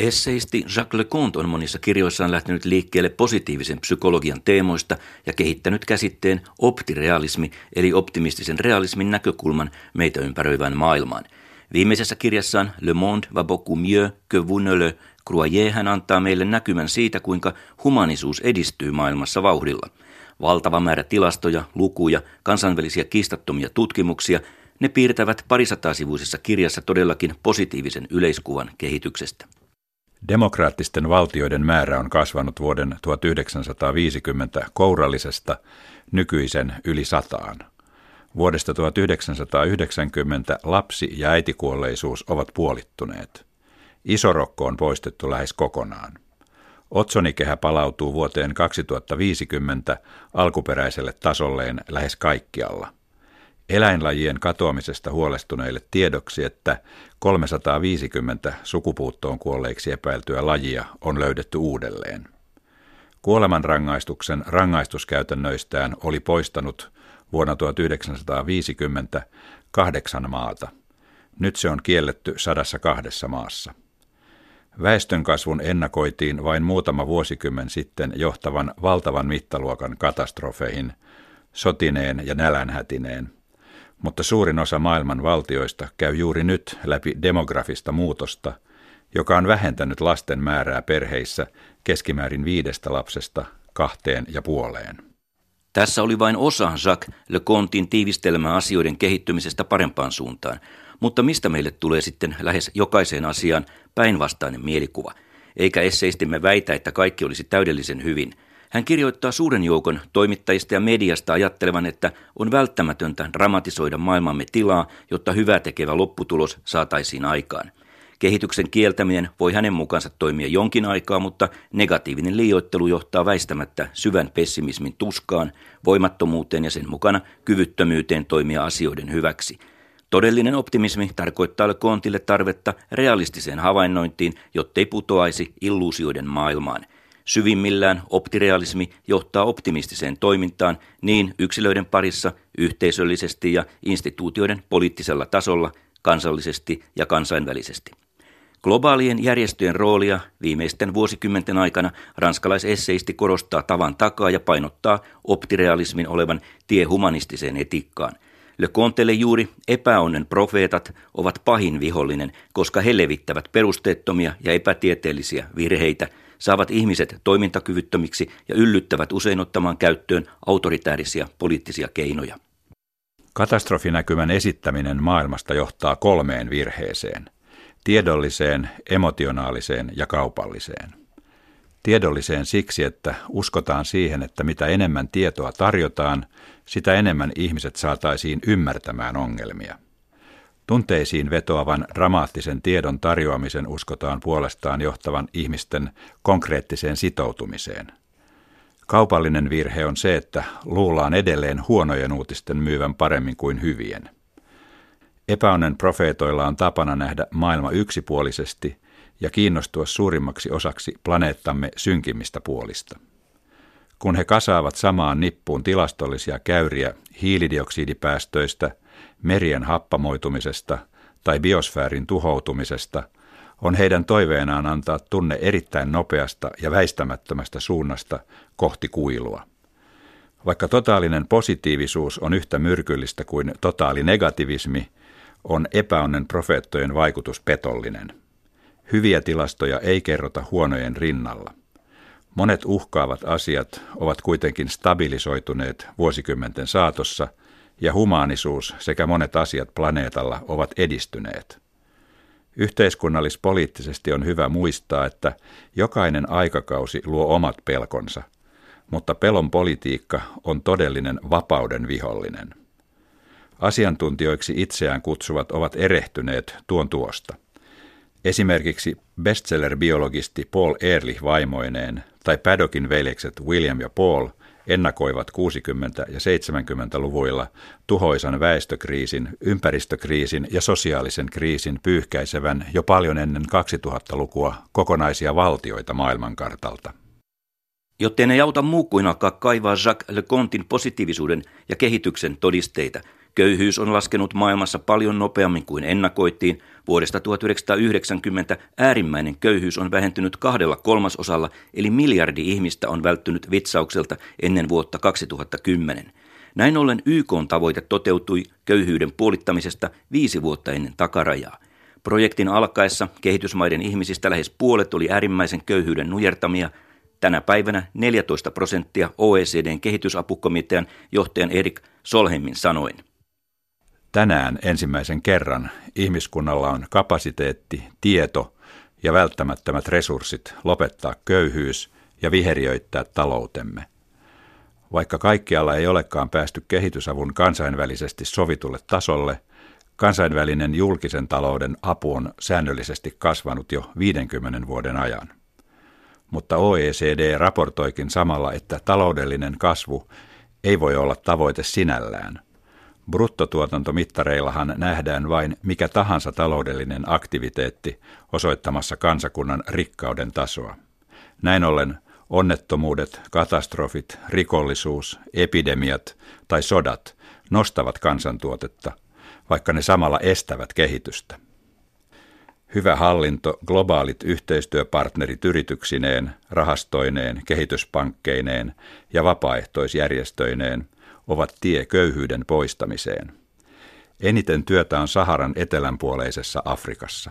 Esseisti Jacques Leconte on monissa kirjoissaan lähtenyt liikkeelle positiivisen psykologian teemoista ja kehittänyt käsitteen optirealismi eli optimistisen realismin näkökulman meitä ympäröivään maailmaan. Viimeisessä kirjassaan Le Monde va beaucoup mieux que vous ne le croyez hän antaa meille näkymän siitä, kuinka humanisuus edistyy maailmassa vauhdilla. Valtava määrä tilastoja, lukuja, kansainvälisiä kiistattomia tutkimuksia, ne piirtävät parisataasivuisessa kirjassa todellakin positiivisen yleiskuvan kehityksestä. Demokraattisten valtioiden määrä on kasvanut vuoden 1950 kourallisesta nykyisen yli sataan. Vuodesta 1990 lapsi- ja äitikuolleisuus ovat puolittuneet. Isorokko on poistettu lähes kokonaan. Otsonikehä palautuu vuoteen 2050 alkuperäiselle tasolleen lähes kaikkialla – eläinlajien katoamisesta huolestuneille tiedoksi, että 350 sukupuuttoon kuolleiksi epäiltyä lajia on löydetty uudelleen. Kuolemanrangaistuksen rangaistuskäytännöistään oli poistanut vuonna 1950 kahdeksan maata. Nyt se on kielletty sadassa kahdessa maassa. Väestönkasvun ennakoitiin vain muutama vuosikymmen sitten johtavan valtavan mittaluokan katastrofeihin, sotineen ja nälänhätineen – mutta suurin osa maailman valtioista käy juuri nyt läpi demografista muutosta, joka on vähentänyt lasten määrää perheissä keskimäärin viidestä lapsesta kahteen ja puoleen. Tässä oli vain osa Jacques Lecontin tiivistelmää asioiden kehittymisestä parempaan suuntaan, mutta mistä meille tulee sitten lähes jokaiseen asiaan päinvastainen mielikuva? Eikä esseistimme väitä, että kaikki olisi täydellisen hyvin – hän kirjoittaa suuren joukon toimittajista ja mediasta ajattelevan, että on välttämätöntä dramatisoida maailmamme tilaa, jotta hyvää tekevä lopputulos saataisiin aikaan. Kehityksen kieltäminen voi hänen mukaansa toimia jonkin aikaa, mutta negatiivinen liioittelu johtaa väistämättä syvän pessimismin tuskaan, voimattomuuteen ja sen mukana kyvyttömyyteen toimia asioiden hyväksi. Todellinen optimismi tarkoittaa Kontille tarvetta realistiseen havainnointiin, jottei putoaisi illuusioiden maailmaan – Syvimmillään optirealismi johtaa optimistiseen toimintaan niin yksilöiden parissa, yhteisöllisesti ja instituutioiden poliittisella tasolla, kansallisesti ja kansainvälisesti. Globaalien järjestöjen roolia viimeisten vuosikymmenten aikana ranskalaisesseisti korostaa tavan takaa ja painottaa optirealismin olevan tie humanistiseen etiikkaan. Le Contelle juuri epäonnen profeetat ovat pahin vihollinen, koska he levittävät perusteettomia ja epätieteellisiä virheitä – saavat ihmiset toimintakyvyttömiksi ja yllyttävät usein ottamaan käyttöön autoritäärisiä poliittisia keinoja. Katastrofinäkymän esittäminen maailmasta johtaa kolmeen virheeseen. Tiedolliseen, emotionaaliseen ja kaupalliseen. Tiedolliseen siksi, että uskotaan siihen, että mitä enemmän tietoa tarjotaan, sitä enemmän ihmiset saataisiin ymmärtämään ongelmia – Tunteisiin vetoavan dramaattisen tiedon tarjoamisen uskotaan puolestaan johtavan ihmisten konkreettiseen sitoutumiseen. Kaupallinen virhe on se, että luullaan edelleen huonojen uutisten myyvän paremmin kuin hyvien. Epäonnen profeetoilla on tapana nähdä maailma yksipuolisesti ja kiinnostua suurimmaksi osaksi planeettamme synkimmistä puolista. Kun he kasaavat samaan nippuun tilastollisia käyriä hiilidioksidipäästöistä – merien happamoitumisesta tai biosfäärin tuhoutumisesta, on heidän toiveenaan antaa tunne erittäin nopeasta ja väistämättömästä suunnasta kohti kuilua. Vaikka totaalinen positiivisuus on yhtä myrkyllistä kuin totaali negativismi, on epäonnen profeettojen vaikutus petollinen. Hyviä tilastoja ei kerrota huonojen rinnalla. Monet uhkaavat asiat ovat kuitenkin stabilisoituneet vuosikymmenten saatossa – ja humaanisuus sekä monet asiat planeetalla ovat edistyneet. Yhteiskunnallispoliittisesti on hyvä muistaa, että jokainen aikakausi luo omat pelkonsa, mutta pelon politiikka on todellinen vapauden vihollinen. Asiantuntijoiksi itseään kutsuvat ovat erehtyneet tuon tuosta. Esimerkiksi bestseller-biologisti Paul Ehrlich vaimoineen tai Paddockin veljekset William ja Paul – ennakoivat 60- ja 70-luvuilla tuhoisan väestökriisin, ympäristökriisin ja sosiaalisen kriisin pyyhkäisevän jo paljon ennen 2000-lukua kokonaisia valtioita maailmankartalta. Jottei ne auta muu kuin alkaa kaivaa Jacques Lecontin positiivisuuden ja kehityksen todisteita, Köyhyys on laskenut maailmassa paljon nopeammin kuin ennakoitiin. Vuodesta 1990 äärimmäinen köyhyys on vähentynyt kahdella kolmasosalla, eli miljardi ihmistä on välttynyt vitsaukselta ennen vuotta 2010. Näin ollen YK tavoite toteutui köyhyyden puolittamisesta viisi vuotta ennen takarajaa. Projektin alkaessa kehitysmaiden ihmisistä lähes puolet oli äärimmäisen köyhyyden nujertamia. Tänä päivänä 14 prosenttia OECDn kehitysapukomitean johtajan Erik Solheimin sanoin. Tänään ensimmäisen kerran ihmiskunnalla on kapasiteetti, tieto ja välttämättömät resurssit lopettaa köyhyys ja viheriöittää taloutemme. Vaikka kaikkialla ei olekaan päästy kehitysavun kansainvälisesti sovitulle tasolle, kansainvälinen julkisen talouden apu on säännöllisesti kasvanut jo 50 vuoden ajan. Mutta OECD raportoikin samalla, että taloudellinen kasvu ei voi olla tavoite sinällään – Bruttotuotantomittareillahan nähdään vain mikä tahansa taloudellinen aktiviteetti osoittamassa kansakunnan rikkauden tasoa. Näin ollen onnettomuudet, katastrofit, rikollisuus, epidemiat tai sodat nostavat kansantuotetta, vaikka ne samalla estävät kehitystä. Hyvä hallinto, globaalit yhteistyöpartnerit yrityksineen, rahastoineen, kehityspankkeineen ja vapaaehtoisjärjestöineen – ovat tie köyhyyden poistamiseen. Eniten työtä on Saharan etelänpuoleisessa Afrikassa.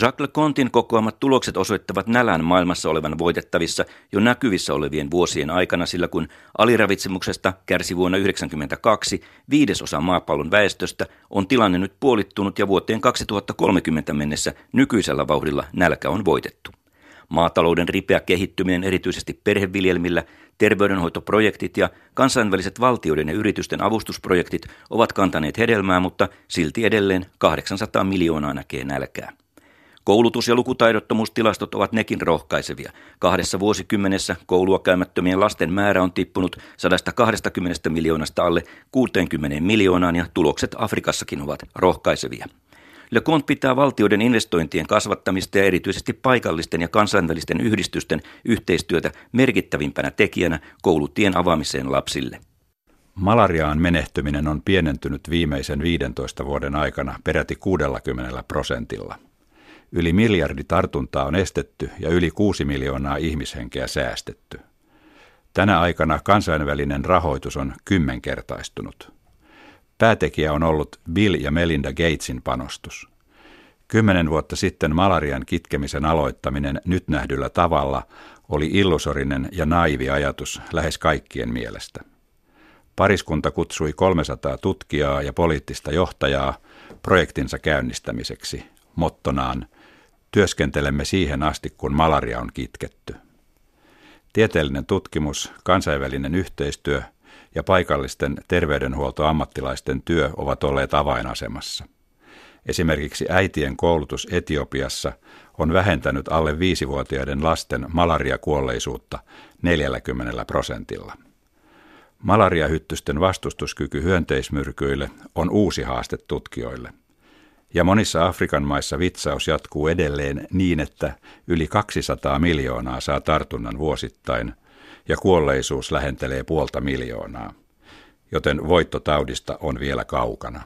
Jacques Lecontin kokoamat tulokset osoittavat nälän maailmassa olevan voitettavissa jo näkyvissä olevien vuosien aikana, sillä kun aliravitsemuksesta kärsi vuonna 1992 viidesosa maapallon väestöstä, on tilanne nyt puolittunut ja vuoteen 2030 mennessä nykyisellä vauhdilla nälkä on voitettu. Maatalouden ripeä kehittyminen erityisesti perheviljelmillä, terveydenhoitoprojektit ja kansainväliset valtioiden ja yritysten avustusprojektit ovat kantaneet hedelmää, mutta silti edelleen 800 miljoonaa näkee nälkää. Koulutus- ja lukutaidottomuustilastot ovat nekin rohkaisevia. Kahdessa vuosikymmenessä koulua käymättömien lasten määrä on tippunut 120 miljoonasta alle 60 miljoonaan ja tulokset Afrikassakin ovat rohkaisevia. Lecomte pitää valtioiden investointien kasvattamista ja erityisesti paikallisten ja kansainvälisten yhdistysten yhteistyötä merkittävimpänä tekijänä koulutien avaamiseen lapsille. Malariaan menehtyminen on pienentynyt viimeisen 15 vuoden aikana peräti 60 prosentilla. Yli miljardi tartuntaa on estetty ja yli 6 miljoonaa ihmishenkeä säästetty. Tänä aikana kansainvälinen rahoitus on kymmenkertaistunut. Päätekijä on ollut Bill ja Melinda Gatesin panostus. Kymmenen vuotta sitten malarian kitkemisen aloittaminen nyt nähdyllä tavalla oli illusorinen ja naivi ajatus lähes kaikkien mielestä. Pariskunta kutsui 300 tutkijaa ja poliittista johtajaa projektinsa käynnistämiseksi, mottonaan Työskentelemme siihen asti, kun malaria on kitketty. Tieteellinen tutkimus, kansainvälinen yhteistyö ja paikallisten terveydenhuoltoammattilaisten työ ovat olleet avainasemassa. Esimerkiksi äitien koulutus Etiopiassa on vähentänyt alle viisivuotiaiden lasten malariakuolleisuutta 40 prosentilla. Malariahyttysten vastustuskyky hyönteismyrkyille on uusi haaste tutkijoille. Ja monissa Afrikan maissa vitsaus jatkuu edelleen niin, että yli 200 miljoonaa saa tartunnan vuosittain ja kuolleisuus lähentelee puolta miljoonaa, joten voittotaudista on vielä kaukana.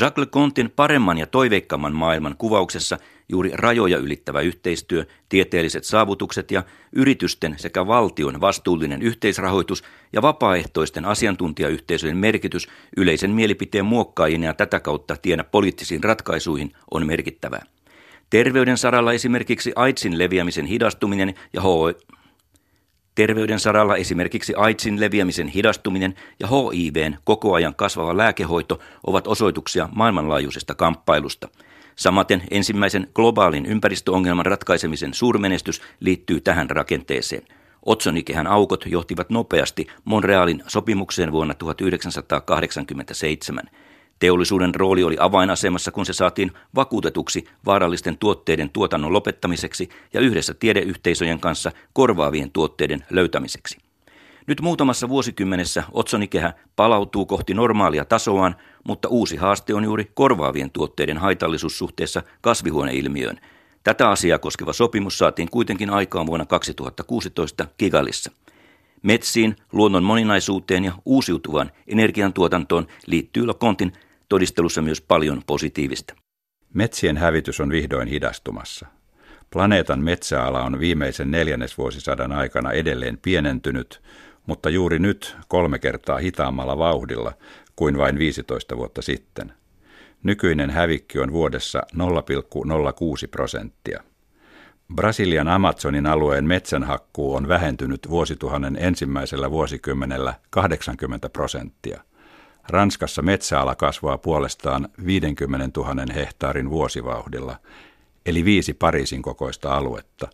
Jacques Lecontin paremman ja toiveikkamman maailman kuvauksessa juuri rajoja ylittävä yhteistyö, tieteelliset saavutukset ja yritysten sekä valtion vastuullinen yhteisrahoitus ja vapaaehtoisten asiantuntijayhteisöjen merkitys yleisen mielipiteen muokkaajina ja tätä kautta tienä poliittisiin ratkaisuihin on merkittävää. Terveyden saralla esimerkiksi AIDSin leviämisen hidastuminen ja Terveyden saralla esimerkiksi AIDSin leviämisen hidastuminen ja HIVn koko ajan kasvava lääkehoito ovat osoituksia maailmanlaajuisesta kamppailusta. Samaten ensimmäisen globaalin ympäristöongelman ratkaisemisen suurmenestys liittyy tähän rakenteeseen. Otsonikehän aukot johtivat nopeasti Montrealin sopimukseen vuonna 1987. Teollisuuden rooli oli avainasemassa, kun se saatiin vakuutetuksi vaarallisten tuotteiden tuotannon lopettamiseksi ja yhdessä tiedeyhteisöjen kanssa korvaavien tuotteiden löytämiseksi. Nyt muutamassa vuosikymmenessä otsonikehä palautuu kohti normaalia tasoaan, mutta uusi haaste on juuri korvaavien tuotteiden haitallisuus suhteessa kasvihuoneilmiöön. Tätä asiaa koskeva sopimus saatiin kuitenkin aikaan vuonna 2016 Kigalissa. Metsiin, luonnon moninaisuuteen ja uusiutuvaan energiantuotantoon liittyy Lokontin todistelussa myös paljon positiivista. Metsien hävitys on vihdoin hidastumassa. Planeetan metsäala on viimeisen neljännesvuosisadan aikana edelleen pienentynyt, mutta juuri nyt kolme kertaa hitaammalla vauhdilla kuin vain 15 vuotta sitten. Nykyinen hävikki on vuodessa 0,06 prosenttia. Brasilian Amazonin alueen metsänhakkuu on vähentynyt vuosituhannen ensimmäisellä vuosikymmenellä 80 prosenttia. Ranskassa metsäala kasvaa puolestaan 50 000 hehtaarin vuosivauhdilla, eli viisi Pariisin kokoista aluetta,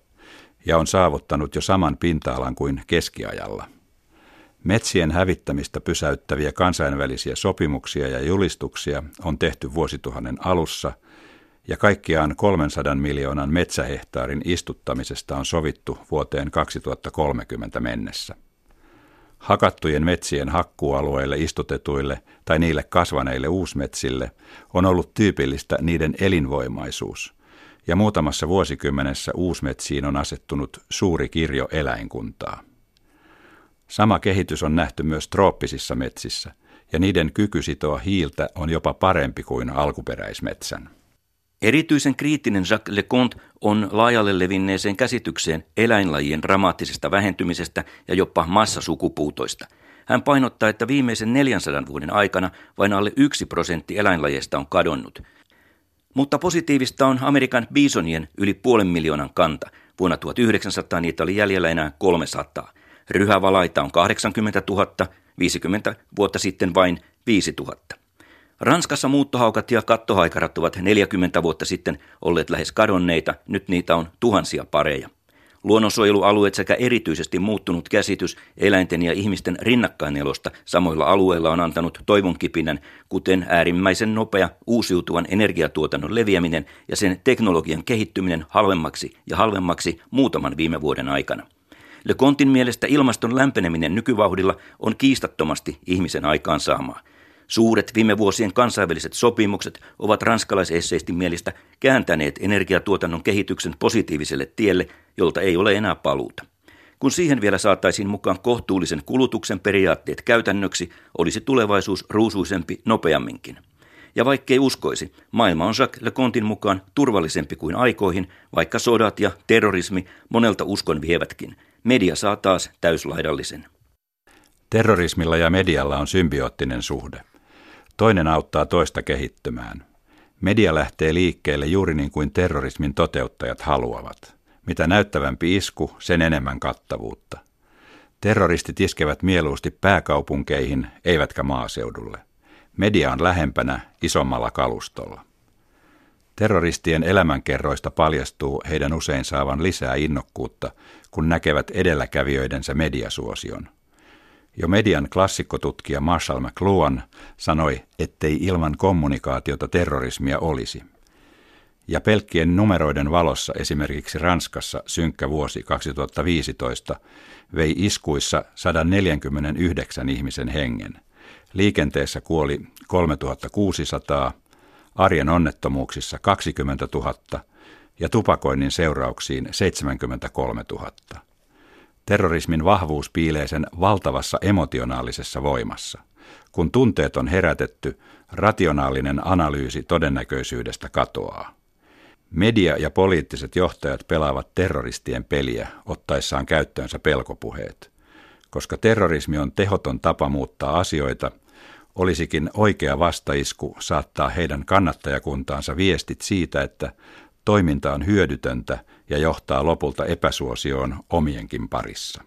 ja on saavuttanut jo saman pinta-alan kuin keskiajalla. Metsien hävittämistä pysäyttäviä kansainvälisiä sopimuksia ja julistuksia on tehty vuosituhannen alussa – ja kaikkiaan 300 miljoonan metsähehtaarin istuttamisesta on sovittu vuoteen 2030 mennessä. Hakattujen metsien hakkuualueille istutetuille tai niille kasvaneille uusmetsille on ollut tyypillistä niiden elinvoimaisuus, ja muutamassa vuosikymmenessä uusmetsiin on asettunut suuri kirjo eläinkuntaa. Sama kehitys on nähty myös trooppisissa metsissä, ja niiden kyky sitoa hiiltä on jopa parempi kuin alkuperäismetsän. Erityisen kriittinen Jacques Leconte on laajalle levinneeseen käsitykseen eläinlajien dramaattisesta vähentymisestä ja jopa massasukupuutoista. Hän painottaa, että viimeisen 400 vuoden aikana vain alle yksi prosentti eläinlajeista on kadonnut. Mutta positiivista on Amerikan bisonien yli puolen miljoonan kanta. Vuonna 1900 niitä oli jäljellä enää 300. Ryhävalaita on 80 000, 50 vuotta sitten vain 5 000. Ranskassa muuttohaukat ja kattohaikarat ovat 40 vuotta sitten olleet lähes kadonneita, nyt niitä on tuhansia pareja. Luonnonsuojelualueet sekä erityisesti muuttunut käsitys eläinten ja ihmisten rinnakkainelosta samoilla alueilla on antanut toivonkipinän, kuten äärimmäisen nopea uusiutuvan energiatuotannon leviäminen ja sen teknologian kehittyminen halvemmaksi ja halvemmaksi muutaman viime vuoden aikana. Le Contin mielestä ilmaston lämpeneminen nykyvauhdilla on kiistattomasti ihmisen aikaansaamaa. Suuret viime vuosien kansainväliset sopimukset ovat ranskalaisesseistin mielestä kääntäneet energiatuotannon kehityksen positiiviselle tielle, jolta ei ole enää paluuta. Kun siihen vielä saataisiin mukaan kohtuullisen kulutuksen periaatteet käytännöksi, olisi tulevaisuus ruusuisempi nopeamminkin. Ja vaikkei uskoisi, maailma on Jacques Lecontin mukaan turvallisempi kuin aikoihin, vaikka sodat ja terrorismi monelta uskon vievätkin. Media saa taas täyslaidallisen. Terrorismilla ja medialla on symbioottinen suhde. Toinen auttaa toista kehittymään. Media lähtee liikkeelle juuri niin kuin terrorismin toteuttajat haluavat. Mitä näyttävämpi isku, sen enemmän kattavuutta. Terroristit iskevät mieluusti pääkaupunkeihin, eivätkä maaseudulle. Media on lähempänä, isommalla kalustolla. Terroristien elämänkerroista paljastuu heidän usein saavan lisää innokkuutta, kun näkevät edelläkävijöidensä mediasuosion – jo median klassikkotutkija Marshall McLuhan sanoi, ettei ilman kommunikaatiota terrorismia olisi. Ja pelkkien numeroiden valossa esimerkiksi Ranskassa synkkä vuosi 2015 vei iskuissa 149 ihmisen hengen. Liikenteessä kuoli 3600, arjen onnettomuuksissa 20 000 ja tupakoinnin seurauksiin 73 000. Terrorismin vahvuus piilee sen valtavassa emotionaalisessa voimassa. Kun tunteet on herätetty, rationaalinen analyysi todennäköisyydestä katoaa. Media ja poliittiset johtajat pelaavat terroristien peliä ottaessaan käyttöönsä pelkopuheet. Koska terrorismi on tehoton tapa muuttaa asioita, olisikin oikea vastaisku saattaa heidän kannattajakuntaansa viestit siitä, että toiminta on hyödytöntä ja johtaa lopulta epäsuosioon omienkin parissa.